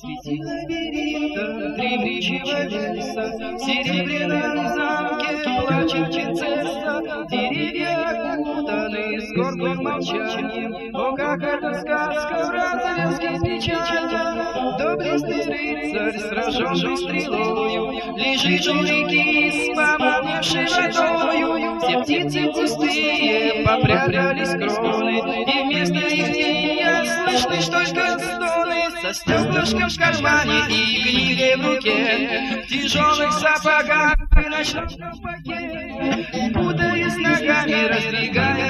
Светила берета дремучего леса, В серебряном замке плачет принцесса, Деревья окутаны скорбным молчанием. О, как эта сказка в развязке печально! Рыцарь, сраженный стрелою, Лежит у реки с помолневшей водою. Все птицы пустые попрятались кроны, И вместо их пения слышны только стоны Со стеклышком в кармане и книгой в руке, В тяжелых сапогах и ночном колпаке, Путаясь ногами, раздвигая